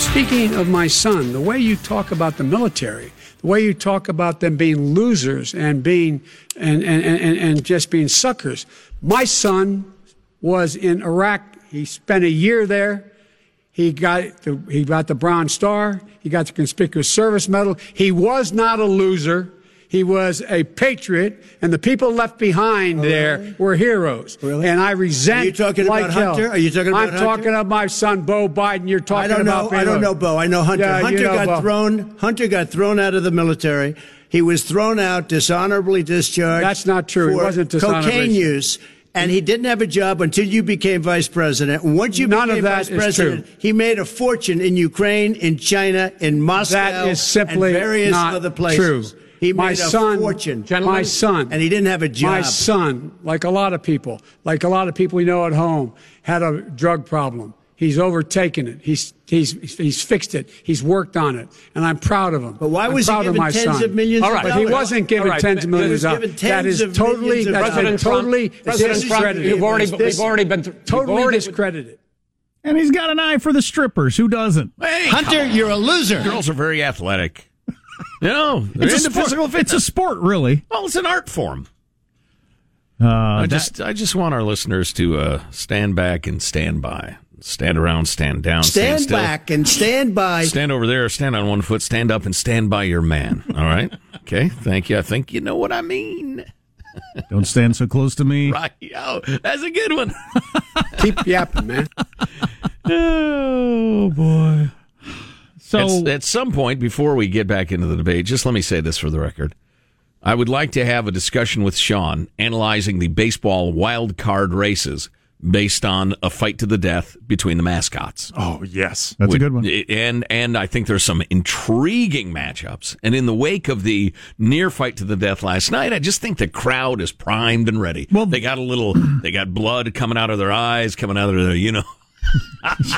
Speaking of my son, the way you talk about the military, the way you talk about them being losers and being and, and, and, and just being suckers. My son was in Iraq. He spent a year there. He got the, he got the Bronze Star. He got the Conspicuous Service Medal. He was not a loser. He was a patriot, and the people left behind Oh, there really? were heroes. Really? And I resent. Are you talking like about hell. Hunter? Are you talking about I'm Hunter? talking about my son, Beau Biden. You're talking about it. I don't know. about. I don't know Beau. I know Hunter. Yeah, you Hunter know got Beau. thrown. Hunter got thrown out of the military. He was thrown out, dishonorably discharged. That's not true. For wasn't dishonorably cocaine use. And he didn't have a job until you became vice president. Once you None became vice president, true. he made a fortune in Ukraine, in China, in Moscow, That is simply and various not other places. true. He my made a son, fortune. My son, and he didn't have a job. My son, like a lot of people, like a lot of people we know at home, had a drug problem. He's overtaken it. He's he's he's fixed it. He's worked on it, and I'm proud of him. But why was he proud of given tens son. of millions All of right, but he wasn't given All right, tens of millions he of was dollars. given That tens is of totally millions of that's been dollars. totally President Trump, discredited. you've already, This- we've already been, th- you've totally already, discredited. And he's got an eye for the strippers. Who doesn't? Hey, Hunter, you're a loser. girls are very athletic. You know, It's a, into sport. physical it's a sport, really. well, it's an art form. Uh, I that- just, I just want our listeners to uh, stand back and stand by, stand around, stand down, stand, Stand still. back and stand by. Stand over there, stand on one foot, stand up, and stand by your man. All right? Okay, thank you. I think you know what I mean. don't stand so close to me. Right? Oh, that's a good one. Keep yapping, man. Oh boy. So at, at some point before we get back into the debate, just let me say this for the record. I would like to have a discussion with Sean analyzing the baseball wild card races based on a fight to the death between the mascots. Oh yes, that's a good one. And and I think there's some intriguing matchups. And in the wake of the near fight to the death last night, I just think the crowd is primed and ready. Well, they got a little, they got blood coming out of their eyes, coming out of their, you know.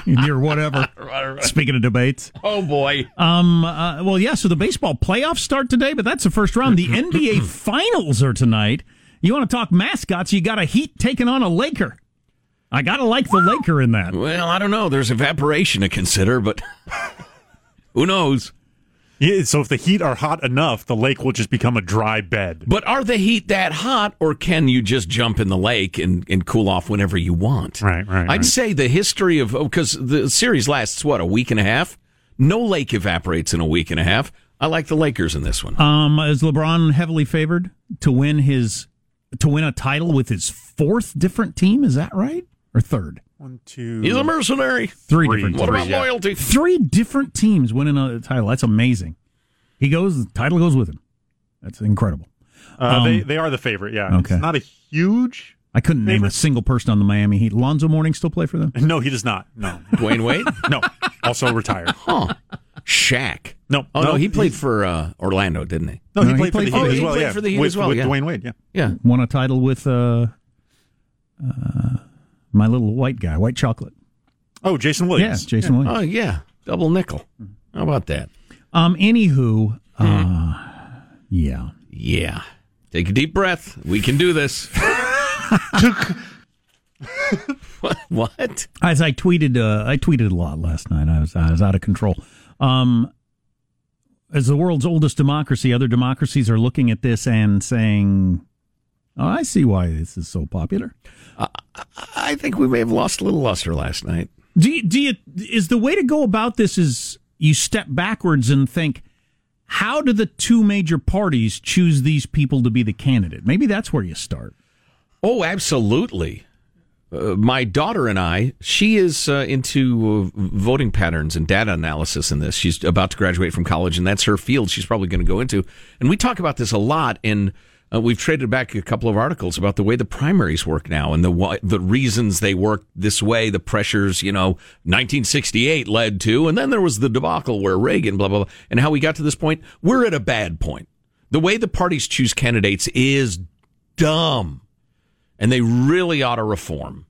You're whatever. Speaking of debates. Oh boy. Um. Uh, well, yeah. So the baseball playoffs start today, but that's the first round. The NBA finals are tonight. You want to talk mascots? You got a Heat taking on a Laker. I gotta like the Laker in that. Well, I don't know. There's evaporation to consider, but who knows? Yeah, so if the Heat are hot enough, the lake will just become a dry bed. But are the heat that hot, or can you just jump in the lake and, and cool off whenever you want? Right, right. I'd right. say the history of because the series lasts what a week and a half. No lake evaporates in a week and a half. I like the Lakers in this one. Um, is LeBron heavily favored to win his to win a title with his fourth different team? Is that right or third? One, two. He's a mercenary. Three, Three. different. What teams. about yeah. loyalty? Three different teams winning a title. That's amazing. He goes. The title goes with him. That's incredible. Uh, they Um, they are the favorite. Yeah. okay. It's not a huge. I couldn't name a single person on the Miami Heat. Lonzo Mourning still play for them? No, he does not. No, Dwyane Wade. no. Also retired. Huh. Shaq. No, Oh no, no, he played for uh, Orlando, didn't he? No, he No, he played for the Heat oh, as he well. played yeah, for the Heat with, as well, with yeah. Dwyane Wade. Yeah. Yeah. Won a title with uh, uh, my little white guy, white chocolate. Oh, Jason Williams. Yeah. Jason Williams. Oh yeah. Double nickel. How about that? Um. Anywho, uh, Hmm. yeah. Yeah. Take a deep breath. We can do this. what? What? As I tweeted, uh, I tweeted a lot last night. I was I was out of control. Um, as the world's oldest democracy, other democracies are looking at this and saying, "Oh, I see why this is so popular." I think we may have lost a little luster last night. Do you, do you is the way to go about this is you step backwards and think, how do the two major parties choose these people to be the candidate? Maybe that's where you start. Oh, absolutely. Uh, my daughter and I, she is uh, into uh, voting patterns and data analysis in this. She's about to graduate from college, and that's her field she's probably going to go into. And we talk about this a lot, and uh, we've traded back a couple of articles about the way the primaries work now and the the reasons they work this way, the pressures, you know, 1968 led to, and then there was the debacle where Reagan, blah, blah, blah, and how we got to this point. We're at a bad point. The way the parties choose candidates is dumb and they really ought to reform.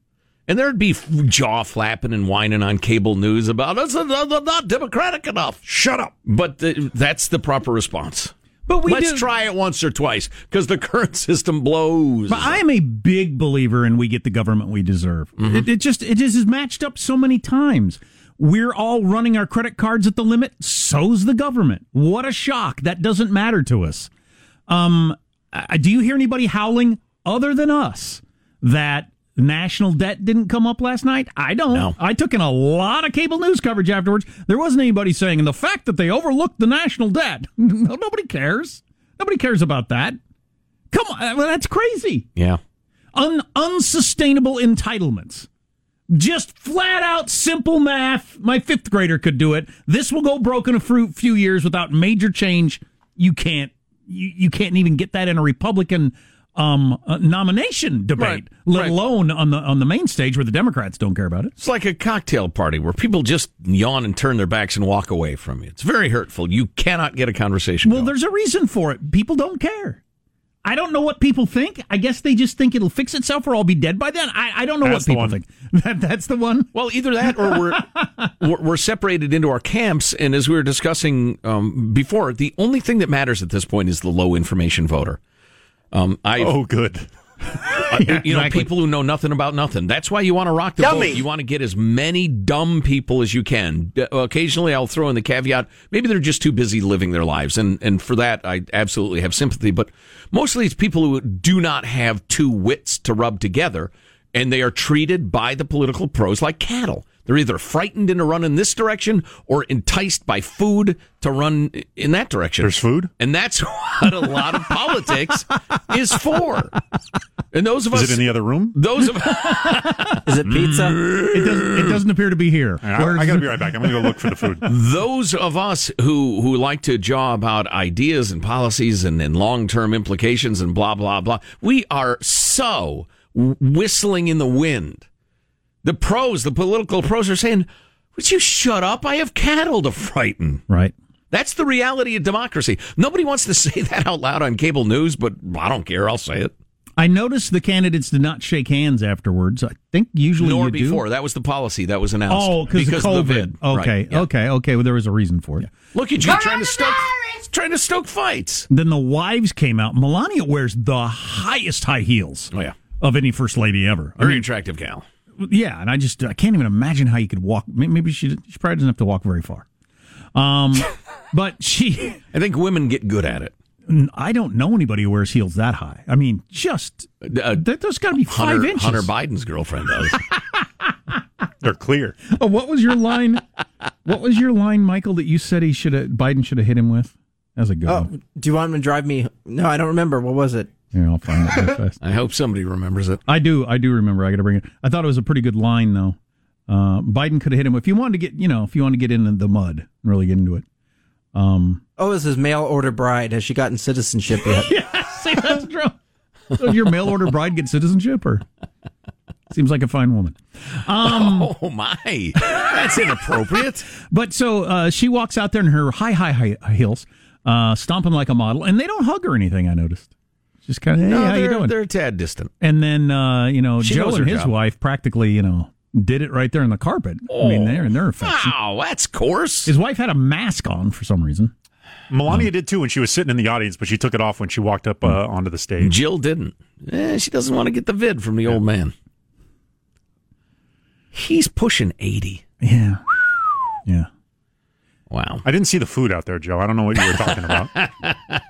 And there'd be jaw flapping and whining on cable news about us uh, uh, not democratic enough. Shut up. But the, that's the proper response. But we Let's do- try it once or twice because the current system blows. But I am a big believer in we get the government we deserve. It, it just it is matched up so many times. We're all running our credit cards at the limit. So's the government. What a shock. That doesn't matter to us. Um, do you hear anybody howling other than us that national debt didn't come up last night? I don't. No. I took in a lot of cable news coverage afterwards. There wasn't anybody saying, and the fact that they overlooked the national debt, no, nobody cares. Nobody cares about that. Come on, uh, well, that's crazy. Yeah. Un- unsustainable entitlements. Just flat out simple math. My fifth grader could do it. This will go broke in a few few years without major change. You can't. You, you can't even get that in a Republican um, uh, nomination debate, Right, let right. alone on the on the main stage where the Democrats don't care about it. It's like a cocktail party where people just yawn and turn their backs and walk away from you. It's very hurtful. You cannot get a conversation. Well, going. there's a reason for it. People don't care. I don't know what people think. I guess they just think it'll fix itself or I'll be dead by then. I, I don't know That's what people think. That, that's the one. Well, either that or we're we're, we're separated into our camps. And as we were discussing um, before, the only thing that matters at this point is the low information voter. Um, I, Oh, good. uh, you know, exactly. people who know nothing about nothing. That's why you want to rock the Dummy. boat. You want to get as many dumb people as you can. Uh, Occasionally, I'll throw in the caveat: maybe they're just too busy living their lives, and and for that, I absolutely have sympathy. But mostly, it's people who do not have two wits to rub together, and they are treated by the political pros like cattle. They're either frightened into running this direction or enticed by food to run in that direction. There's food? And that's what a lot of politics is for. And those of us, Is it in the other room? those of Is it pizza? It doesn't, it doesn't appear to be here. I, I Where's got to be right back. I'm going to go look for the food. those of us who who like to jaw about ideas and policies and, and long term implications and blah blah blah, we are so whistling in the wind. The pros, the political pros, are saying, "Would you shut up? I have cattle to frighten." Right. That's the reality of democracy. Nobody wants to say that out loud on cable news, but I don't care. I'll say it. I noticed the candidates did not shake hands afterwards. I think usually Nor you do. before. That was the policy that was announced. Oh, because of of COVID. vid. Okay, Right, yeah. okay, okay. Well, there was a reason for it. Look at you trying to stoke trying to stoke fights. Then the wives came out. Melania wears the highest high heels Oh yeah, of any first lady ever. I very mean, attractive gal. Yeah, and I just I can't even imagine how you could walk. Maybe she she probably doesn't have to walk very far. Um, but she, I think women get good at it. I don't know anybody who wears heels that high. I mean, just Uh, there, there's got to be five Hunter, inches. Hunter Biden's girlfriend does. They're clear. Oh, what was your line? what was your line, Michael? That you said he should have Biden should have hit him with? That was a good Oh, one. do you want him to drive me? No, I don't remember. What was it? Here, I'll find it real fast. I hope somebody remembers it. I do. I do remember. I got to bring it. I thought it was a pretty good line, though. Uh, Biden could have hit him if you wanted to get, you know, if you wanted to get into the mud and really get into it. Um, Oh, this is mail order bride. Has she gotten citizenship yet? yeah, see, that's true. So your mail order bride get citizenship, or seems like a fine woman? Um, Oh my, that's inappropriate. But so uh, she walks out there in her high, high, high heels, uh, stomping like a model, and they don't hug or anything. I noticed. Just kind of, hey, no, how you they're, doing? they're a tad distant. And then uh, you know, She Joe knows and her his job. wife practically, you know, did it right there on the carpet. I mean, they're in their affection. Wow, that's coarse. His wife had a mask on for some reason. Melania did too when she was sitting in the audience, but she took it off when she walked up uh, onto the stage. Jill didn't. Eh, she doesn't want to get the vid from the old man. He's pushing eighty. Yeah, yeah. Wow. I didn't see the food out there, Joe. I don't know what you were talking about.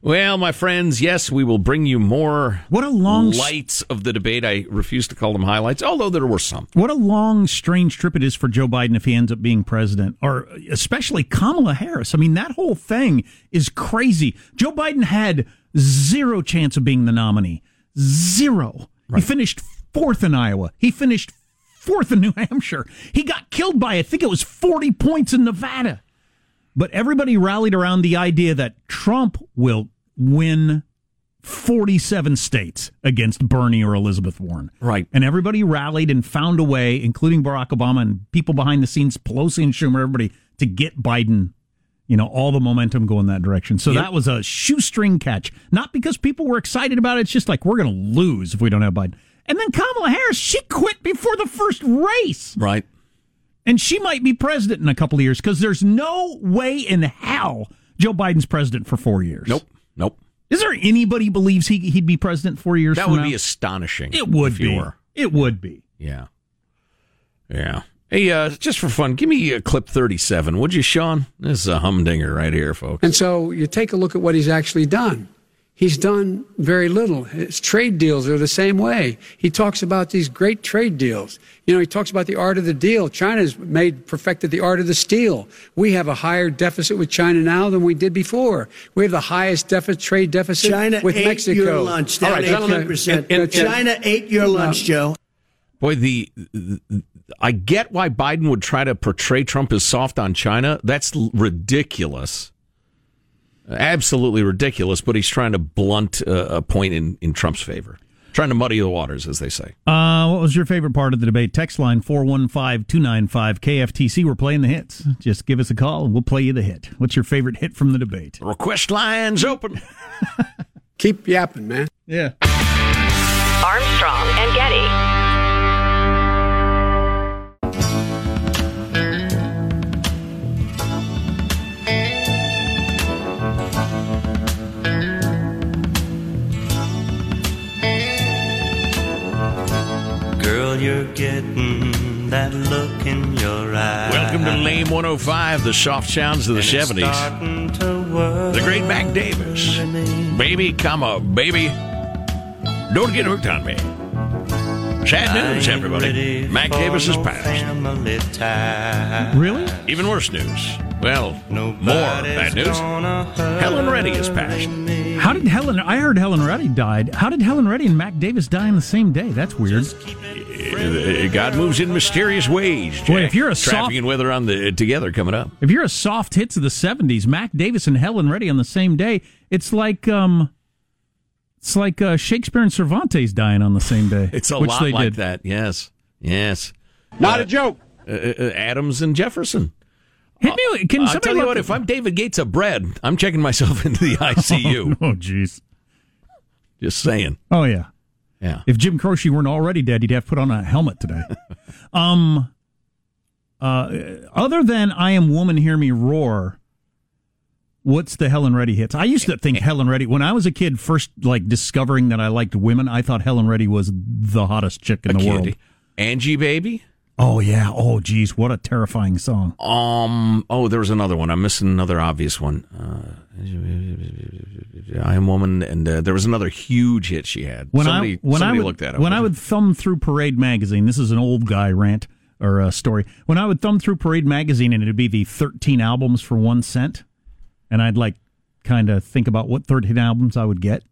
Well, my friends, yes, we will bring you more What a long, lights of the debate. I refuse to call them highlights, although there were some. what a long, strange trip it is for Joe Biden if he ends up being president, or especially Kamala Harris. I mean, that whole thing is crazy. Joe Biden had zero chance of being the nominee. Zero. He finished fourth in Iowa. He finished fourth in New Hampshire. He got killed by, I think it was 40 points in Nevada. But everybody rallied around the idea that Trump will win 47 states against Bernie or Elizabeth Warren. Right. And everybody rallied and found a way, including Barack Obama and people behind the scenes, Pelosi and Schumer, everybody, to get Biden, you know, all the momentum going that direction. So Yep. that was a shoestring catch. Not because people were excited about it. It's just like, we're going to lose if we don't have Biden. And then Kamala Harris, she quit before the first race. Right. And she might be president in a couple of years because there's no way in hell Joe Biden's president for four years. Nope. Nope. Is there anybody believes he, he'd be president four years That from would now? be astonishing. It would be. were. It would be. Yeah. Yeah. Hey, uh, just for fun, give me uh, clip 37, would you, Sean? This is a humdinger right here, folks. And so you take a look at what he's actually done. He's done very little. His trade deals are the same way. He talks about these great trade deals. You know, he talks about the art of the deal. China's made perfected the art of the steal. We have a higher deficit with China now than we did before. We have the highest deficit trade deficit China with ate Mexico. your lunch. All Down right, 18%. and- and- China ate your lunch, Joe. Boy, the I get why Biden would try to portray Trump as soft on China. That's l- ridiculous. Absolutely ridiculous, but he's trying to blunt uh, a point in, in Trump's favor. Trying to muddy the waters, as they say. Uh, what was your favorite part of the debate? Text line 415 295 KFTC. We're playing the hits. Just give us a call and we'll play you the hit. What's your favorite hit from the debate? Request lines open. Keep yapping, man. Yeah. Armstrong and Getty. You're getting that look in your eye. Welcome to Lame 105, the soft sounds of the 70s. The great Mac Davis. Baby, come on, baby. Don't get hooked on me. Sad news, everybody. Mac Davis has passed. Really? Even worse news. Well, more bad news. Helen Reddy has passed. How did Helen? I heard Helen Reddy died. How did Helen Reddy and Mac Davis die in the same day? That's weird. Uh, God moves in mysterious ways. Jack. Boy, if you're a traffic soft- and weather on the together coming up. If you're a soft hits of the '70s, Mac Davis and Helen Reddy on the same day, it's like um, it's like uh, Shakespeare and Cervantes dying on the same day. It's a which lot they like did. that. Yes, yes. Not a joke. Uh, uh, Adams and Jefferson. Hit me. Can I'll somebody tell you what. at- If I'm David Gates of bread, I'm checking myself into the ICU. Oh, jeez. Just saying. Oh yeah. Yeah. If Jim Croce weren't already dead, he'd have to put on a helmet today. um, uh, other than "I Am Woman, Hear Me Roar," what's the Helen Reddy hits? I used to think Helen Reddy when I was a kid, first like discovering that I liked women. I thought Helen Reddy was the hottest chick in A the kid. world. Angie baby. Oh yeah. Oh geez, what a terrifying song. Um. Oh, there was another one. I'm missing another obvious one. Uh, I am woman, and uh, there was another huge hit she had. When somebody I when somebody I would, looked at it. when I would thumb through Parade magazine, this is an old guy rant or a story. When I would thumb through Parade magazine, and it'd be the thirteen albums for one cent, and I'd like kind of think about what thirteen albums I would get.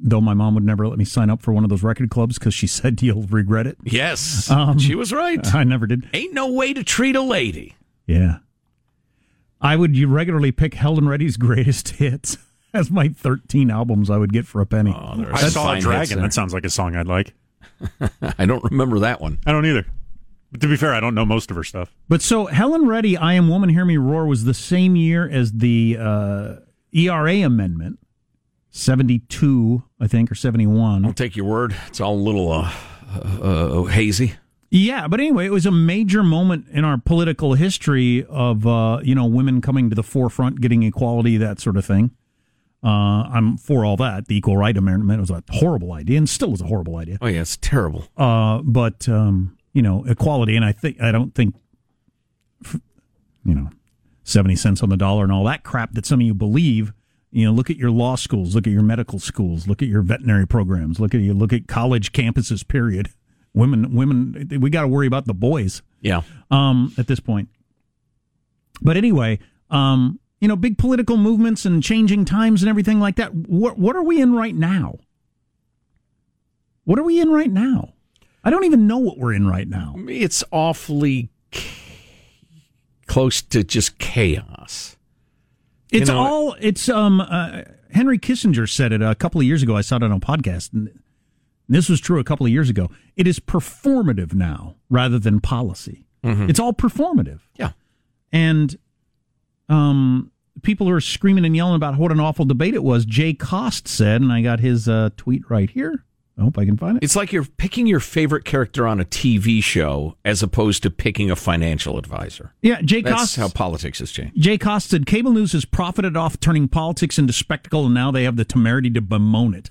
Though my mom would never let me sign up for one of those record clubs because she said you'll regret it. yes, Um, she was right. I never did. Ain't no way to treat a lady. Yeah, I would regularly pick Helen Reddy's greatest hits as my thirteen albums I would get for a penny. Oh, I saw a fine hits dragon. That sounds like a song I'd like. I don't remember that one. I don't either. But to be fair, I don't know most of her stuff. But so Helen Reddy, I Am Woman, Hear Me Roar was the same year as the uh, ERA amendment, 72, I think, or 71. I'll take your word. It's all a little uh, uh, uh, hazy. Yeah, but anyway, it was a major moment in our political history of, uh, you know, women coming to the forefront, getting equality, that sort of thing. Uh, I'm for all that. The Equal Right Amendment was a horrible idea and still is a horrible idea. Oh yeah, it's terrible. Uh, but um, you know, equality, and I think I don't think, you know, seventy cents on the dollar and all that crap that some of you believe. You know, look at your law schools, look at your medical schools, look at your veterinary programs, look at you look at college campuses. Period. Women, women, we got to worry about the boys Yeah. um, at this point. But anyway, um, you know, big political movements and changing times and everything like that. What what are we in right now? What are we in right now? I don't even know what we're in right now. It's awfully close to just chaos. You It's know, all it's um uh, Henry Kissinger said it a couple of years ago. I saw it on a podcast, and this was true a couple of years ago. It is performative now rather than policy. It's all performative. Yeah. and um, people are screaming and yelling about what an awful debate it was. Jay Cost said, and I got his uh, tweet right here. I hope I can find it. It's like you're picking your favorite character on a TV show as opposed to picking a financial advisor. Yeah, Jay That's Cost. how politics has changed. Jay Cost said cable news has profited off turning politics into spectacle, and now they have the temerity to bemoan it.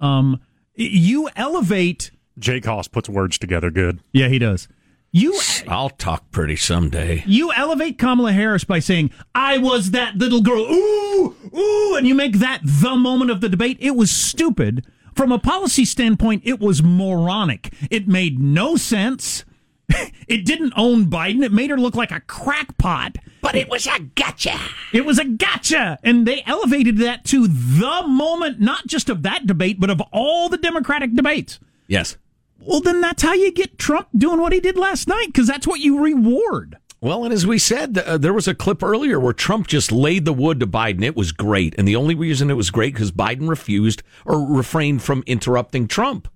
Um, you elevate. Jay Cost puts words together good. Yeah, he does. You I'll talk pretty someday. you elevate Kamala Harris by saying, "I was that little girl." Ooh, ooh, and you make that the moment of the debate. It was stupid. From a policy standpoint, it was moronic. It made no sense. It didn't own Biden. It made her look like a crackpot. But it was a gotcha. It was a gotcha. And they elevated that to the moment, not just of that debate, but of all the Democratic debates. Yes. Well, then that's how you get Trump doing what he did last night, because that's what you reward. Well, and as we said, uh, there was a clip earlier where Trump just laid the wood to Biden. It was great. And the only reason it was great because Biden refused or refrained from interrupting Trump.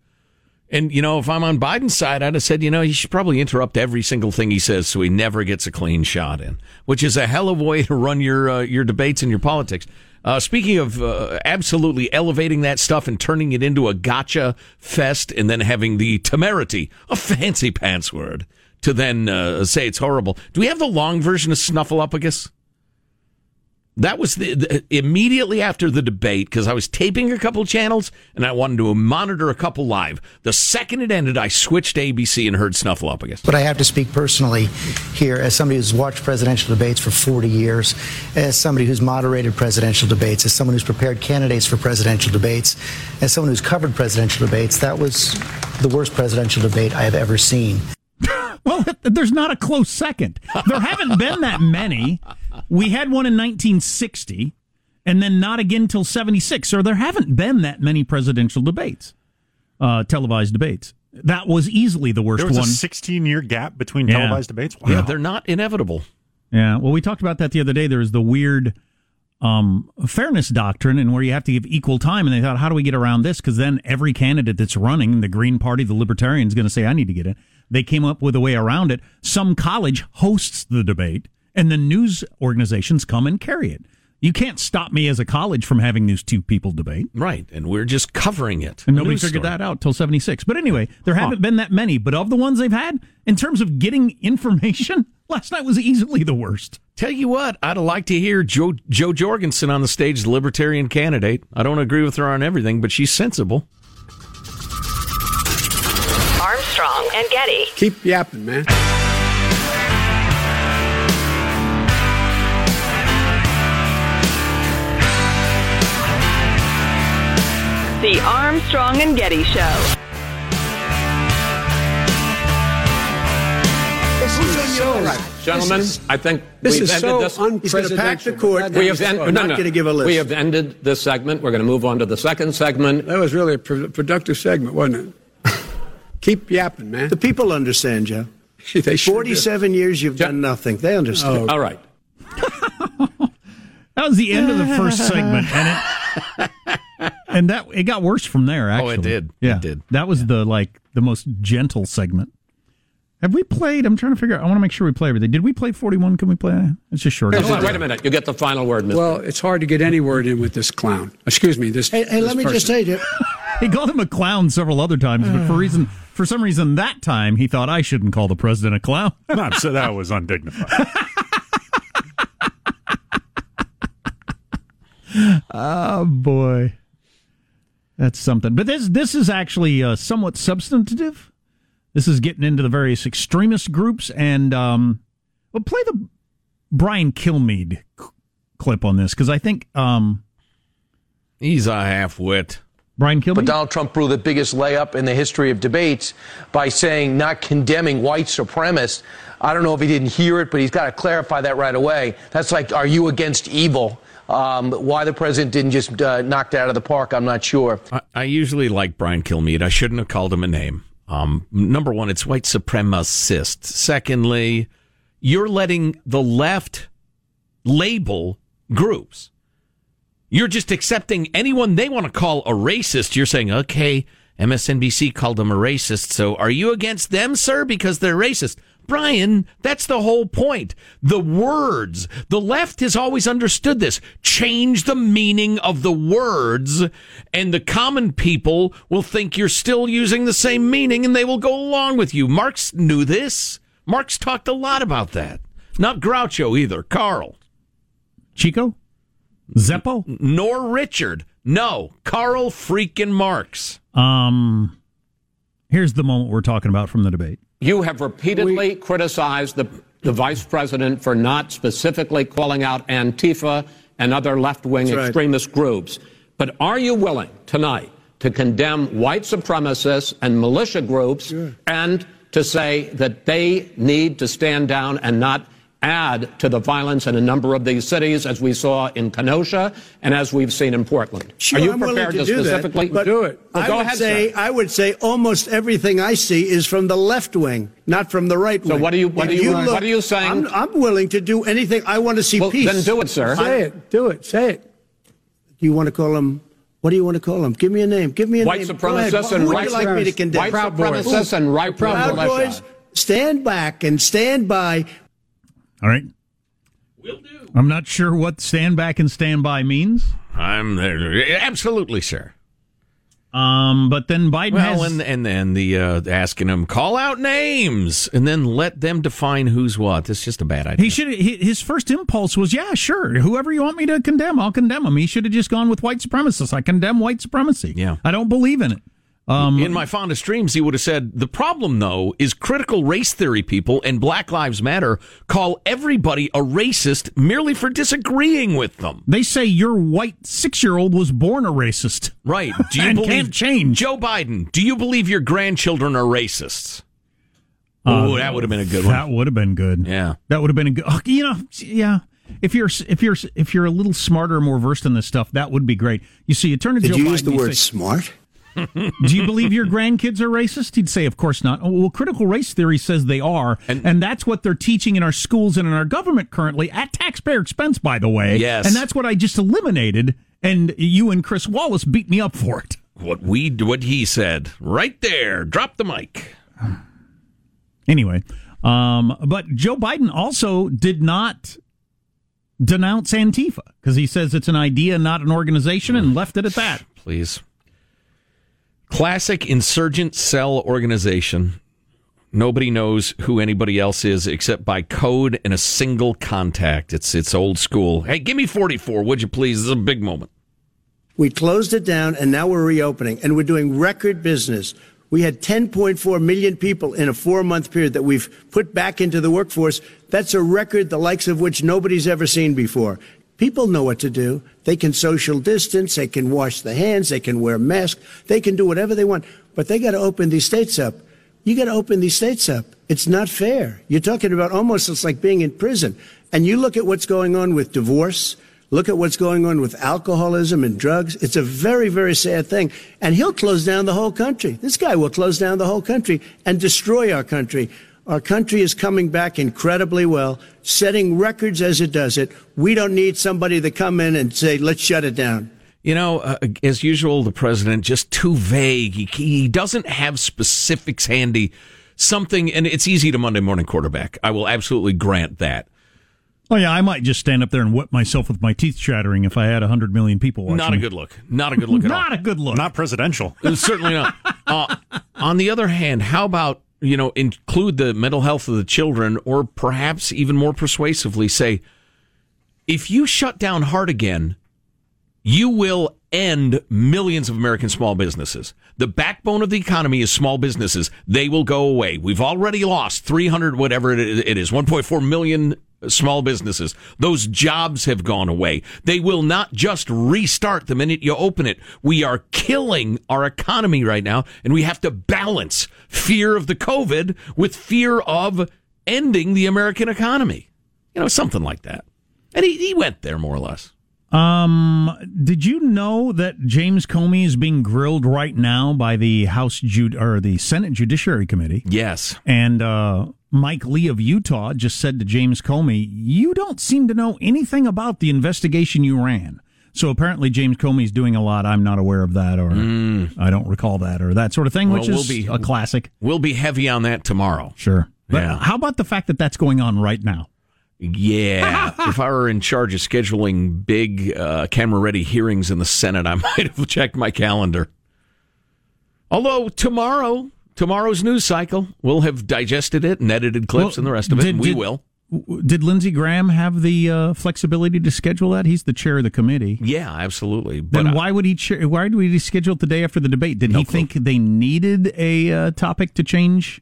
And, you know, if I'm on Biden's side, I'd have said, you know, he should probably interrupt every single thing he says so he never gets a clean shot in, which is a hell of a way to run your, uh, your debates and your politics. Uh, speaking of uh, absolutely elevating that stuff and turning it into a gotcha fest and then having the temerity, a fancy pants word, to then uh, say it's horrible. Do we have the long version of Snuffleupagus? That was the, the immediately after the debate because I was taping a couple channels and I wanted to monitor a couple live. The second it ended, I switched to ABC and heard Snuffleupagus. But I have to speak personally here as somebody who's watched presidential debates for 40 years, as somebody who's moderated presidential debates, as someone who's prepared candidates for presidential debates, as someone who's covered presidential debates. That was the worst presidential debate I have ever seen. Well, there's not a close second. There haven't been that many. We had one in 1960 and then not again till 76. So there haven't been that many presidential debates, uh, televised debates. That was easily the worst There was one. a 16 year gap between Yeah. televised debates. Wow. Yeah, they're not inevitable. Yeah, well, we talked about that the other day. There's the weird um, fairness doctrine, and where you have to give equal time. And they thought, how do we get around this? Because then every candidate that's running, the Green Party, the Libertarians, going to say, I need to get in. They came up with a way around it. Some college hosts the debate, and the news organizations come and carry it. You can't stop me as a college from having these two people debate. Right. And we're just covering it. And nobody figured story. that out till 76. But anyway, there haven't been that many. But of the ones they've had, in terms of getting information, last night was easily the worst. Tell you what, I'd like to hear Joe, Jo Jorgensen on the stage, the Libertarian candidate. I don't agree with her on everything, but she's sensible. Armstrong and Getty. Keep yapping, man. The Armstrong and Getty Show. Gentlemen, I think This we've is ended so this. He's going to pack the unprecedented. court. we have He's en- no, no. going to give a list. We have ended this segment. We're going to move on to the second segment. That was really a pro- productive segment, wasn't it? Keep yapping, man. the people understand, Joe. they sure do. 47 years you've done nothing. They understand. Oh, all right. That was the end of the first segment, and it and that it got worse from there. Actually, Oh, it did. Yeah. It did. That was the like the most gentle segment. Have we played? I'm trying to figure. out. I want to make sure we play everything. Did we play 41? Can we play? It's just short. Hold on, wait a minute. You get the final word, Mr. Well, it's hard to get any word in with this clown. Excuse me, this. Hey, hey this let me person. just say, Joe, He called him a clown several other times, but for reason for some reason that time he thought I shouldn't call the president a clown. Not so that was undignified. Oh boy, that's something. But this this is actually uh, somewhat substantive. This is getting into the various extremist groups, and um, well, play the Brian Kilmeade c- clip on this because I think um, He's a half wit. Brian Kilmeade. But Donald Trump blew the biggest layup in the history of debates by saying not condemning white supremacists. I don't know if he didn't hear it, but he's got to clarify that right away. That's like, are you against evil? Um, why the president didn't just uh, knock that out of the park, I'm not sure. I, I usually like Brian Kilmeade. I shouldn't have called him a name. Um, number one, it's white supremacist. Secondly, you're letting the left label groups. You're just accepting anyone they want to call a racist. You're saying, okay, MSNBC called them a racist. So are you against them, sir, because they're racist? Brian, that's the whole point. The words. The left has always understood this. Change the meaning of the words, and the common people will think you're still using the same meaning and they will go along with you. Marx knew this. Marx talked a lot about that. Not Groucho either. Karl. Chico, Zeppo. Nor Richard. No. Karl freaking Marx. Um, Here's the moment we're talking about from the debate. You have repeatedly criticized the, the vice president for not specifically calling out Antifa and other left wing That's right. extremist groups. But are you willing tonight to condemn white supremacists and militia groups and to say that they need to stand down and not add to the violence in a number of these cities, as we saw in Kenosha and as we've seen in Portland? Sure, are you I'm willing prepared to, to, do specifically that, but do it? Well, I go would ahead, say sir. I would say almost everything I see is from the left wing, not from the right wing. So what are you- what If are you- what are you I'm, saying? I'm willing to do anything. I want to see Well, peace. then do it, sir. Say it. Do it. Say it. Do you want to call him? What do you want to call him? Give me a name. Give me a White name. Go ahead. supremacists Who and would white you like me to supremacists. condemn? White Proud Boys. supremacists and right Proud militia. Boys, stand back and stand by. All right. Will do. I'm not sure what stand back and stand by means. I'm there. Absolutely, sir. Um, but then Biden Well, has and and then the uh, asking them call out names and then let them define who's what. That's just a bad idea. He should. His first impulse was, "Yeah, sure. Whoever you want me to condemn, I'll condemn him." He should have just gone with white supremacists. I condemn white supremacy. Yeah. I don't believe in it. Um, In my fondest dreams, he would have said, The problem, though, is critical race theory people and Black Lives Matter call everybody a racist merely for disagreeing with them. they say your white six-year-old was born a racist. Right. Do you And believe can't change. Joe Biden, do you believe your grandchildren are racists? Oh, that would have been a good one. That would have been good. Yeah. That would have been a good. oh, You know, yeah. If you're if you're if you're a little smarter, more versed in this stuff, that would be great. You see, you turn to Joe Biden. Did Joe you Biden. use the word say, smart? Do you believe your grandkids are racist? He'd say, of course not. Oh, well, critical race theory says they are, and, And- that's what they're teaching in our schools and in our government currently, at taxpayer expense, by the way. Yes. and that's what I just eliminated. And you and Chris Wallace beat me up for it. What we what he said right there. Drop the mic. Anyway, um, but Joe Biden also did not denounce Antifa because he says it's an idea, not an organization, and left it at that. Please. Classic insurgent cell organization. Nobody knows who anybody else is except by code and a single contact. It's it's old school. Hey, give me 44, would you please? This is a big moment. We closed it down and now we're reopening and we're doing record business. We had 10.4 million people in a four month period that we've put back into the workforce. That's a record the likes of which nobody's ever seen before. People know what to do. They can social distance. They can wash the hands. They can wear masks. They can do whatever they want. But they got to open these states up. You got to open these states up. It's not fair. You're talking about almost it's like being in prison. And you look at what's going on with divorce. Look at what's going on with alcoholism and drugs. It's a very, very sad thing. And he'll close down the whole country. This guy will close down the whole country and destroy our country. Our country is coming back incredibly well, setting records as it does it. We don't need somebody to come in and say, let's shut it down. You know, uh, as usual, the president just too vague. He, he doesn't have specifics handy. Something, and it's easy to Monday morning quarterback. I will absolutely grant that. Oh yeah, I might just stand up there and whip myself with my teeth chattering if I had hundred million people watching. Not a good look. Not a good look at all. Not a good look. Not presidential. Certainly not. Uh, on the other hand, how about you know include the mental health of the children, or perhaps even more persuasively say, if you shut down hard again, you will end millions of American small businesses. The backbone of the economy is small businesses. They will go away. We've already lost 300, whatever it is, 1.4 million small businesses. Those jobs have gone away. They will not just restart the minute you open it. We are killing our economy right now, and we have to balance fear of the COVID with fear of ending the American economy. You know, something like that. And he, he went there more or less. Um, did you know that James Comey is being grilled right now by the House Jud or the Senate Judiciary Committee? Yes. And uh, Mike Lee of Utah just said to James Comey, "You don't seem to know anything about the investigation you ran." So apparently, James Comey's doing a lot. I'm not aware of that, or I don't recall that, or that sort of thing, Well, which we'll be- a classic. We'll be heavy on that tomorrow. Sure. But Yeah. how about the fact that that's going on right now? Yeah. if I were in charge of scheduling big uh, camera ready hearings in the Senate, I might have checked my calendar. Although tomorrow, tomorrow's news cycle, we'll have digested it and edited clips Well, and the rest of it. did- we did- will. did Lindsey Graham have the uh, flexibility to schedule that? He's the chair of the committee. Yeah, absolutely. But Then why would he? Chair, why would he schedule it the day after the debate? Did he think they needed a uh, topic to change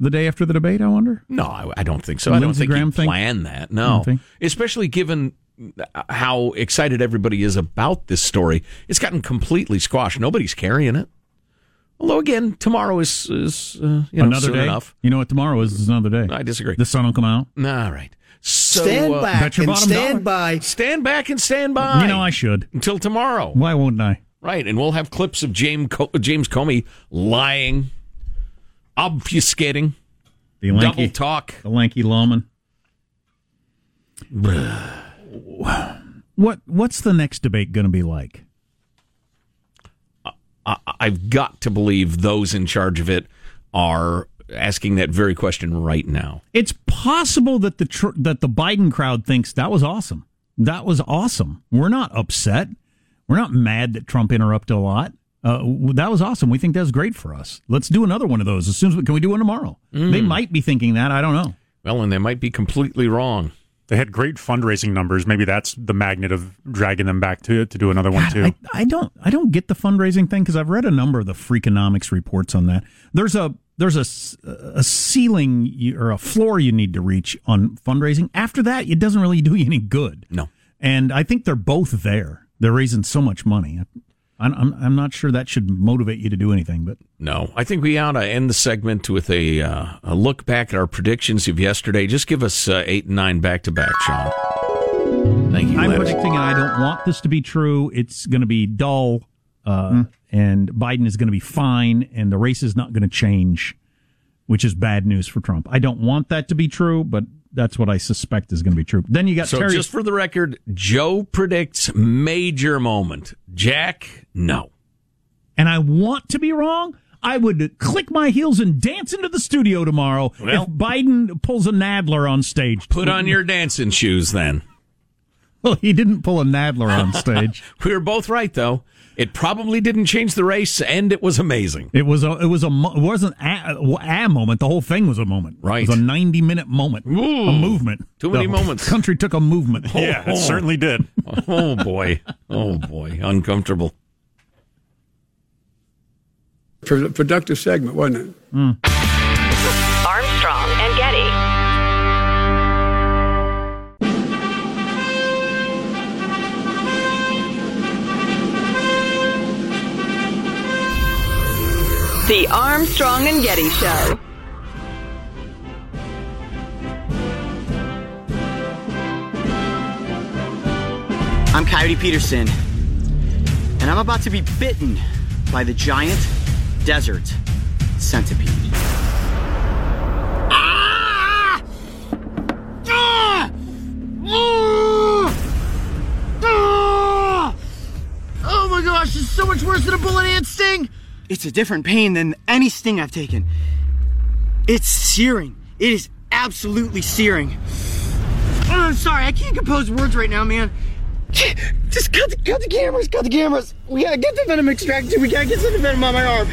the day after the debate? I wonder. No, I, I don't think so. I don't Lindsey think Graham he think- planned that. No, don't especially given how excited everybody is about this story. It's gotten completely squashed. Nobody's carrying it. Although again, tomorrow is is uh, you know another soon day. enough. You know what tomorrow is? Is another day. I disagree. The sun will come out. All right. So, stand uh, back bet your and bottom stand dollar. by. stand back and stand by. You know I should. until tomorrow. Why won't I? Right, and we'll have clips of James Co- James Comey lying, obfuscating, The lanky, double talk. the lanky lawman. what What's the next debate going to be like? I- I've got to believe those in charge of it are asking that very question right now. It's possible that the tr- that the Biden crowd thinks that was awesome. That was awesome. We're not upset. We're not mad that Trump interrupted a lot. Uh, that was awesome. We think that's great for us. Let's do another one of those as soon as we can. We do one tomorrow. They might be thinking that. I don't know. Well, and they might be completely wrong. They had great fundraising numbers. Maybe that's the magnet of dragging them back to to do another one too. I, I don't I don't get the fundraising thing because I've read a number of the Freakonomics reports on that. There's a there's a, s- a ceiling you, or a floor you need to reach on fundraising. After that, it doesn't really do you any good. No. And I think they're both there. They're raising so much money. I'm, I'm, I'm not sure that should motivate you to do anything, but No, I think we ought to end the segment with a, uh, a look back at our predictions of yesterday. Just give us uh, eight and nine back to back, Sean. Thank you. I'm Lex. predicting, and I don't want this to be true. It's going to be dull, uh, and Biden is going to be fine, and the race is not going to change, which is bad news for Trump. I don't want that to be true, but that's what I suspect is going to be true. Then you got So, Terry. just for the record, Joe predicts major moment. Jack, no. and I want to be wrong. I would click my heels and dance into the studio tomorrow Well- if Biden pulls a Nadler on stage. Put on your dancing shoes then. Well, he didn't pull a Nadler on stage. We were both right, though. It probably didn't change the race, and it was amazing. It was a. It was a. It wasn't a, a moment. The whole thing was a moment. Right. It was a ninety minute moment. Ooh, a movement. too many The moments. Country took a movement. Oh, yeah, it oh. certainly did. Oh, boy. Oh, boy. Uncomfortable. Productive segment, wasn't it? Armstrong The Armstrong and Getty Show. I'm Coyote Peterson, and I'm about to be bitten by the giant desert centipede. Ah! Ah! Ah! Ah! Oh my gosh, it's so much worse than a bullet ant sting! It's a different pain than any sting I've taken. It's searing. It is absolutely searing. Oh, I'm sorry, I can't compose words right now, man. Just cut the, cut the cameras, cut the cameras. We gotta get the venom extracted. We gotta get some venom on my arm.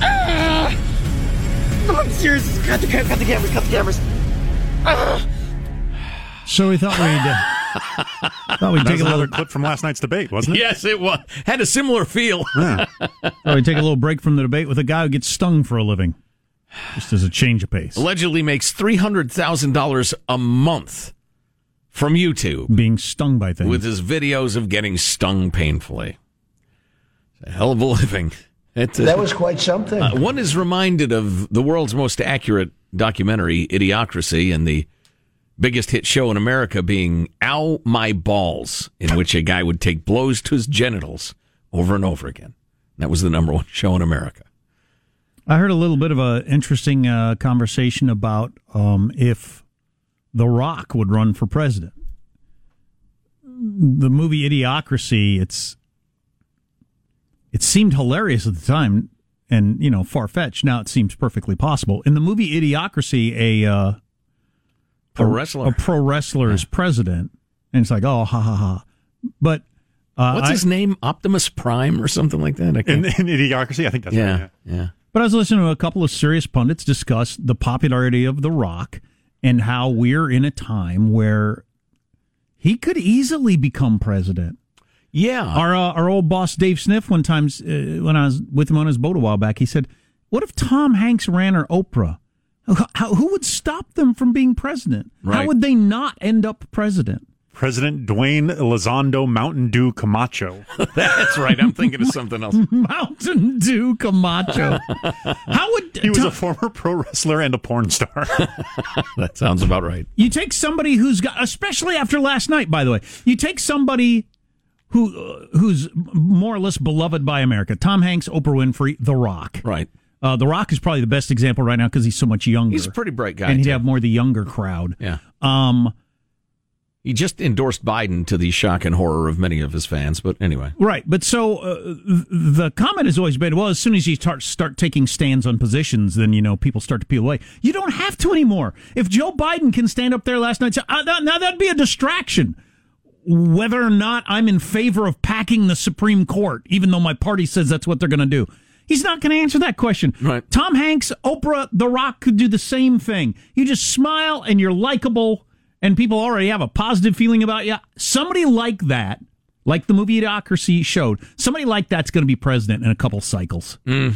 Ah! No, I'm serious. Cut the, cut the cameras, cut the cameras. Ah! So we thought we'd. Uh, thought we'd That take was a another little. clip from last night's debate, wasn't it? Yes, it was. Had a similar feel. thought we'd take a little break from the debate with a guy who gets stung for a living, just as a change of pace. Allegedly makes $300,000 a month from YouTube Being stung by things. with his videos of getting stung painfully. It's a hell of a living. It's a- That was quite something. Uh, one is reminded of the world's most accurate documentary, Idiocracy, and the biggest hit show in America being Ow My Balls, in which a guy would take blows to his genitals over and over again. That was the number one show in America. I heard a little bit of an interesting uh, conversation about um, if The Rock would run for president. The movie Idiocracy, it's it seemed hilarious at the time, and you know far fetched. Now it seems perfectly possible. In the movie Idiocracy, a uh, Pro a, wrestler. a pro wrestler is president, and it's like oh ha ha ha. But uh, What's I- his name? Optimus Prime or something like that? I In, in Idiocracy, I think that's yeah, right. yeah. But I was listening to a couple of serious pundits discuss the popularity of The Rock and how we're in a time where he could easily become president. Yeah. Our uh, our old boss Dave Sniff one time uh, when I was with him on his boat a while back, he said, "What if Tom Hanks ran or Oprah? How, who would stop them from being president? How would they not end up president?" President Dwayne Elizondo Mountain Dew Camacho. That's right. I'm thinking of something else. Mountain Dew Camacho. How would He was a former pro wrestler and a porn star. that sounds about right. You take somebody who's got, especially after last night, by the way, you take somebody who uh, who's more or less beloved by America. Tom Hanks, Oprah Winfrey, The Rock. Right. Uh, the Rock is probably the best example right now because he's so much younger. He's a pretty bright guy, and he'd too. have more of the younger crowd. Yeah. Um. He just endorsed Biden to the shock and horror of many of his fans. But anyway. Right, but so uh, the comment has always been, well, as soon as you start start taking stands on positions, then you know people start to peel away. You don't have to anymore. If Joe Biden can stand up there last night, say, uh, that- now that'd be a distraction. Whether or not I'm in favor of packing the Supreme Court, even though my party says that's what they're going to do, he's not going to answer that question. Right. Tom Hanks, Oprah, The Rock could do the same thing. You just smile and you're likable, and people already have a positive feeling about you. Somebody like that, like the movie Idiocracy showed, somebody like that's going to be president in a couple cycles. Mm.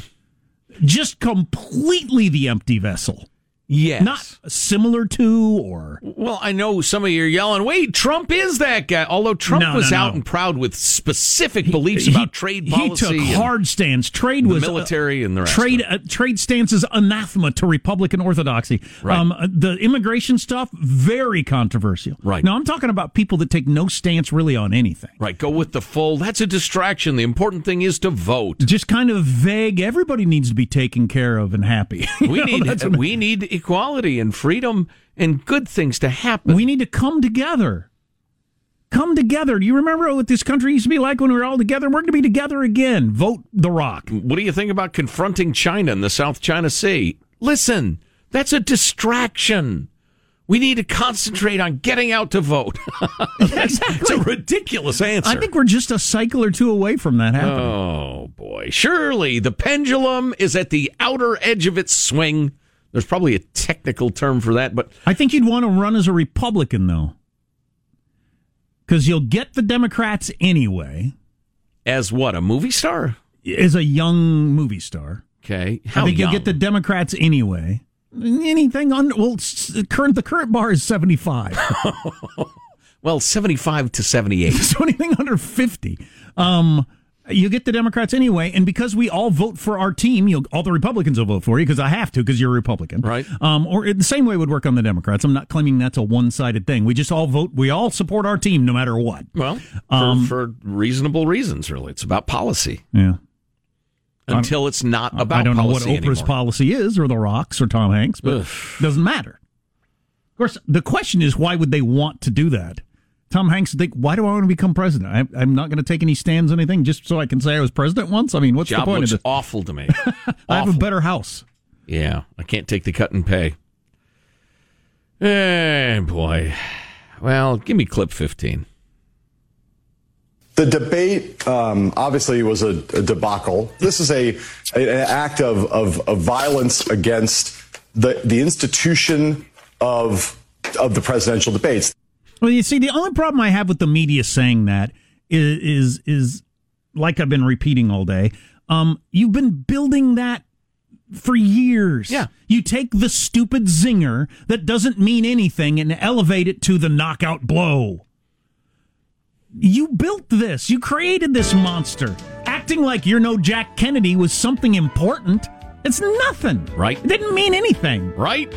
Just completely the empty vessel. Yes. Not similar to or. Well, I know some of you are yelling, wait, Trump is that guy. Although Trump No, was no, out no. and proud with specific beliefs about trade policy. He took hard stands. Trade was uh, military and the rest trade. Uh, trade stance is anathema to Republican orthodoxy. Right. Um, uh, the immigration stuff very controversial. Right. Now I'm talking about people that take no stance really on anything. Right. Go with the full. That's a distraction. The important thing is to vote. Just kind of vague. Everybody needs to be taken care of and happy. You We know, need we need equality and freedom and good things to happen. We need to come together. Come together. Do you remember what this country used to be like when we were all together? We're going to be together again. Vote The Rock. What do you think about confronting China in the South China Sea? Listen, that's a distraction. We need to concentrate on getting out to vote. That's It's a ridiculous answer. I think we're just a cycle or two away from that happening. Oh boy. Surely the pendulum is at the outer edge of its swing. There's probably a technical term for that, but I think you'd want to run as a Republican, though, because you'll get the Democrats anyway. as what, a movie star? As a young movie star, Okay. I How think young? you'll get the Democrats anyway. Anything on well, current the current bar is seventy five. well, seventy five to seventy eight. so anything under fifty, um, you get the Democrats anyway. And because we all vote for our team, you'll all the Republicans will vote for you because I have to because you're a Republican, Right. Um, or it- the same way would work on the Democrats. I'm not claiming that's a one sided thing. We just all vote. We all support our team no matter what. Well, for, Um, for reasonable reasons, really. It's about policy. Yeah. Until it's not about I don't know what Oprah's anymore. policy is, or The Rock's, or Tom Hanks, but Ugh. doesn't matter. Of course, the question is why would they want to do that? Tom Hanks think, why do I want to become president? I, I'm not going to take any stands, or anything, just so I can say I was president once. I mean, what's Job the point looks of this? awful to me. I have a better house. Yeah, I can't take the cut and pay. Eh, boy. Well, give me clip 15. The debate um, obviously was a, a debacle. This is a, a- an act of, of, of violence against the, the institution of, of the presidential debates. Well, you see, the only problem I have with the media saying that is is, is like I've been repeating all day. Um, you've been building that for years. Yeah. You take the stupid zinger that doesn't mean anything and elevate it to the knockout blow. You built this. You created this monster. Acting like you're no Jack Kennedy was something important. It's nothing. Right. It didn't mean anything. Right?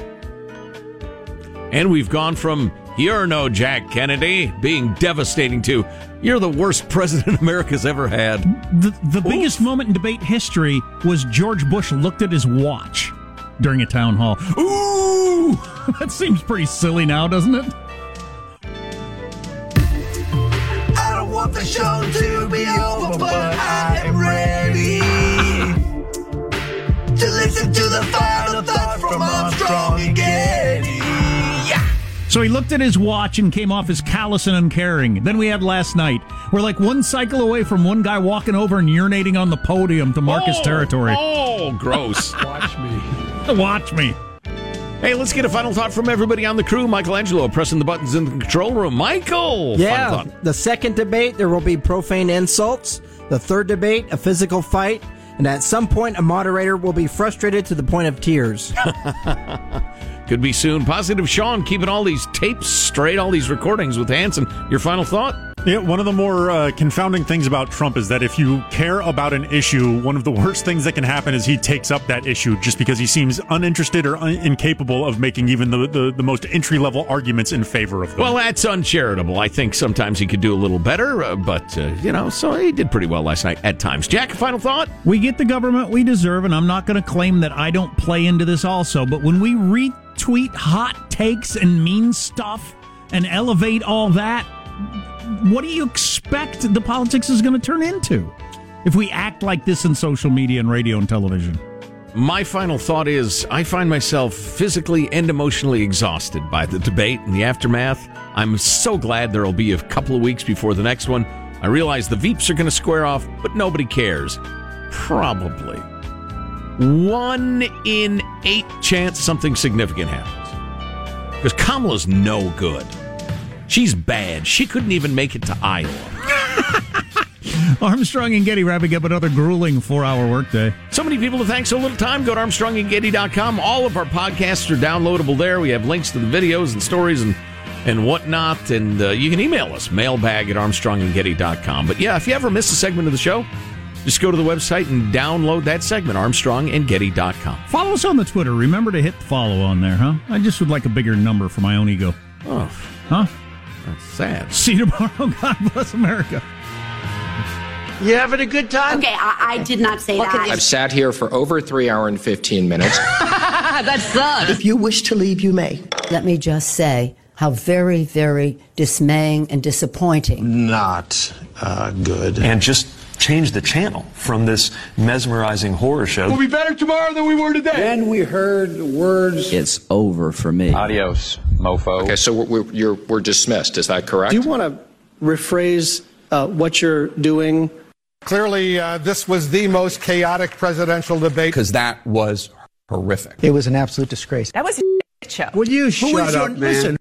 And we've gone from you're no Jack Kennedy being devastating to you're the worst president America's ever had. The, the biggest moment in debate history was George Bush looked at his watch during a town hall. Ooh, that seems pretty silly now, doesn't it? I don't want the show to be over, but I am ready to listen to the final So he looked at his watch and came off as callous and uncaring. Then we had last night. We're like one cycle away from one guy walking over and urinating on the podium to mark his Oh, territory. Oh, gross. Watch me. Watch me. Hey, let's get a final thought from everybody on the crew. Michelangelo pressing the buttons in the control room. Michael, Yeah. final thought. The second debate, there will be profane insults. The third debate, a physical fight. And at some point, a moderator will be frustrated to the point of tears. Could be soon. Positive Sean keeping all these tapes straight, all these recordings with Hanson. Your final thought? Yeah, one of the more uh, confounding things about Trump is that if you care about an issue, one of the worst things that can happen is he takes up that issue just because he seems uninterested or un- incapable of making even the, the, the most entry level arguments in favor of them. Well, that's uncharitable. I think sometimes he could do a little better, uh, but, uh, you know, so he did pretty well last night at times. Jack, final thought? We get the government we deserve, and I'm not going to claim that I don't play into this also, but when we retweet hot takes and mean stuff and elevate all that, what do you expect the politics is going to turn into if we act like this in social media and radio and television? My final thought is I find myself physically and emotionally exhausted by the debate and the aftermath. I'm so glad there will be a couple of weeks before the next one. I realize the Veeps are going to square off, but nobody cares. Probably. One in eight chance something significant happens. Because Kamala's no good. She's bad. She couldn't even make it to Iowa. Armstrong and Getty wrapping up another grueling four hour workday. So many people to thank so little time. Go to ArmstrongandGetty.com. All of our podcasts are downloadable there. We have links to the videos and stories and and whatnot. And uh, you can email us, mailbag at ArmstrongandGetty.com. But yeah, if you ever miss a segment of the show, just go to the website and download that segment, ArmstrongandGetty.com. Follow us on the Twitter. Remember to hit follow on there, huh? I just would like a bigger number for my own ego. Oh, huh? That's sad. See you tomorrow. God bless America. You having a good time? Okay, I, I did not say that. I've sat here for over three hour and 15 minutes. that sucks. If you wish to leave, you may. Let me just say how very, very dismaying and disappointing. Not uh, good. And just change the channel from this mesmerizing horror show. We'll be better tomorrow than we were today. Then we heard words. It's over for me. Adios, mofo. Okay, so we're, we're, we're dismissed. Is that correct? Do you want to rephrase uh, what you're doing? Clearly, uh, this was the most chaotic presidential debate. Because that was horrific. It was an absolute disgrace. That was a show. Will you Who shut up, your- man? Listen,